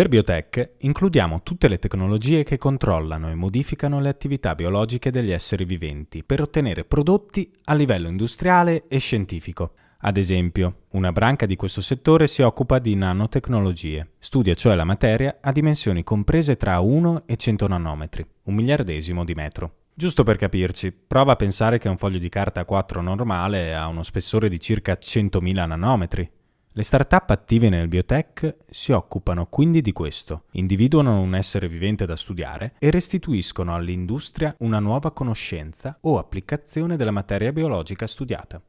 Per biotech includiamo tutte le tecnologie che controllano e modificano le attività biologiche degli esseri viventi per ottenere prodotti a livello industriale e scientifico. Ad esempio, una branca di questo settore si occupa di nanotecnologie, studia cioè la materia a dimensioni comprese tra 1 e 100 nanometri, un miliardesimo di metro. Giusto per capirci, prova a pensare che un foglio di carta A4 normale ha uno spessore di circa 100.000 nanometri. Le start-up attive nel biotech si occupano quindi di questo, individuano un essere vivente da studiare e restituiscono all'industria una nuova conoscenza o applicazione della materia biologica studiata.